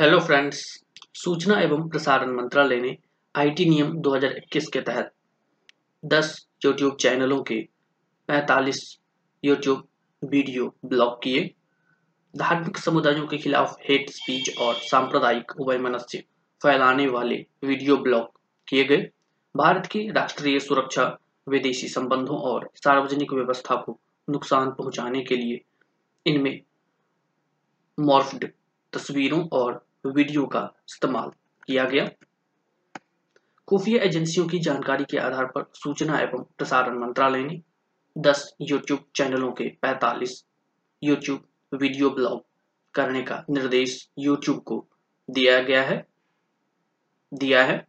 Hello friends, सूचना एवं प्रसारण मंत्रालय ने आईटी नियम 2021 के तहत 10 यूट्यूब चैनलों के 45 यूट्यूब वीडियो ब्लॉक किए। धार्मिक समुदायों के खिलाफ हेट स्पीच और सांप्रदायिक वैमनस्य फैलाने वाले वीडियो ब्लॉक किए गए। भारत की राष्ट्रीय सुरक्षा, विदेशी संबंधों और सार्वजनिक व्यवस्था को नुकसान पहुँचाने के लिए इनमें मॉर्फ्ड तस्वीरों और वीडियो का इस्तेमाल किया गया। खुफिया एजेंसियों की जानकारी के आधार पर सूचना एवं प्रसारण मंत्रालय ने 10 यूट्यूब चैनलों के 45 यूट्यूब वीडियो ब्लॉग करने का निर्देश यूट्यूब को दिया गया है, दिया है।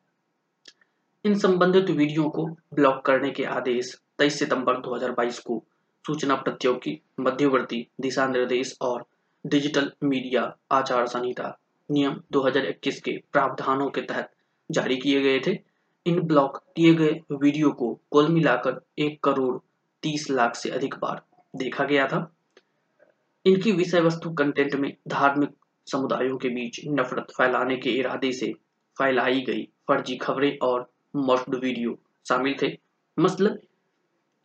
इन संबंधित वीडियो को ब्लॉक करने के आदेश 23 सितंबर 2022 को सूचना प्रौद्योगिकी, मध्यवर्ती दिशा निर्देश और डिजिटल मीडिया आचार संहिता नियम 2021 के प्रावधानों के तहत जारी किए गए थे। इन ब्लॉक किए गए वीडियो को कुल मिलाकर एक करोड़ तीस लाख से अधिक बार देखा गया था। इनकी विषय वस्तु कंटेंट में धार्मिक समुदायों के बीच नफरत फैलाने के इरादे से फैलाई गई फर्जी खबरें और मॉर्फ्ड वीडियो शामिल थे। मसलन,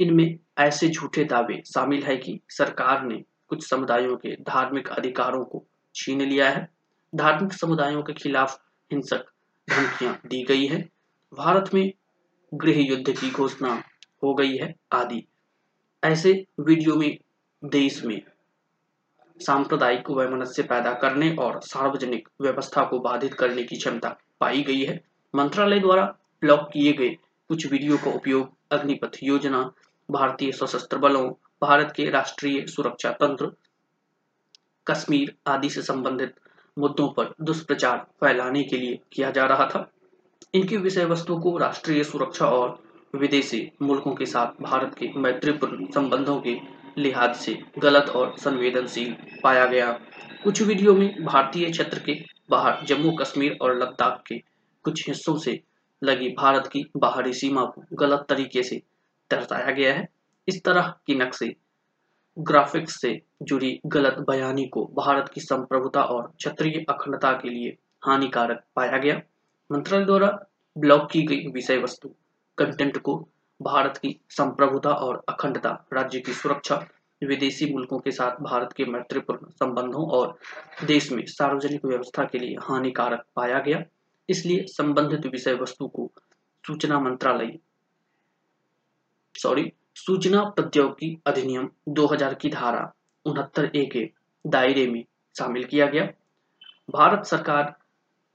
इनमें ऐसे झूठे दावे शामिल है कि सरकार ने कुछ समुदायों के धार्मिक अधिकारों को छीन लिया है। धार्मिक समुदायों के खिलाफ हिंसक धमकियाँ दी गई है। भारत में गृह युद्ध की घोषणा हो गई है आदि। ऐसे वीडियो में देश में सांप्रदायिक वैमनस्य पैदा करने और सार्वजनिक व्यवस्था को बाधित करने की क्षमता पाई गई है। मंत्रालय द्वारा ब्लॉक किए गए कुछ वीडियो का उपयोग अग्निपथ योजना, भारतीय सशस्त्र बलों, भारत के राष्ट्रीय सुरक्षा तंत्र, कश्मीर आदि से संबंधित मुद्दों पर दुष्प्रचार फैलाने के लिए किया जा रहा था। इनकी विषय वस्तु को राष्ट्रीय सुरक्षा और विदेशी मुल्कों के साथ भारत के मैत्रीपूर्ण संबंधों के लिहाज से गलत और संवेदनशील पाया गया। कुछ वीडियो में भारतीय क्षेत्र के बाहर जम्मू कश्मीर और लद्दाख के कुछ हिस्सों से लगी भारत की बाहरी सीमा को गलत तरीके से दर्शाया गया है। इस तरह की नक्शे ग्राफिक्स से जुड़ी गलत बयानी को भारत की संप्रभुता और क्षेत्रीय अखंडता के लिए हानिकारक पाया गया। मंत्रालय द्वारा ब्लॉक की गई विषय वस्तु कंटेंट को भारत की संप्रभुता और अखंडता, राज्य की सुरक्षा, विदेशी मुल्कों के साथ भारत के मैत्रीपूर्ण संबंधों और देश में सार्वजनिक व्यवस्था के लिए हानिकारक पाया गया। इसलिए संबंधित विषय वस्तु को सूचना मंत्रालय सॉरी सूचना प्रौद्योगिकी अधिनियम 2000 की धारा उनहत्तर ए के दायरे में शामिल किया गया। भारत सरकार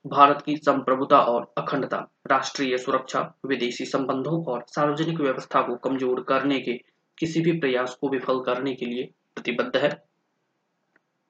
भारत की संप्रभुता और अखंडता, राष्ट्रीय सुरक्षा, विदेशी संबंधों और सार्वजनिक व्यवस्था को कमज़ोर करने के किसी भी प्रयास को विफल करने के लिए प्रतिबद्ध है।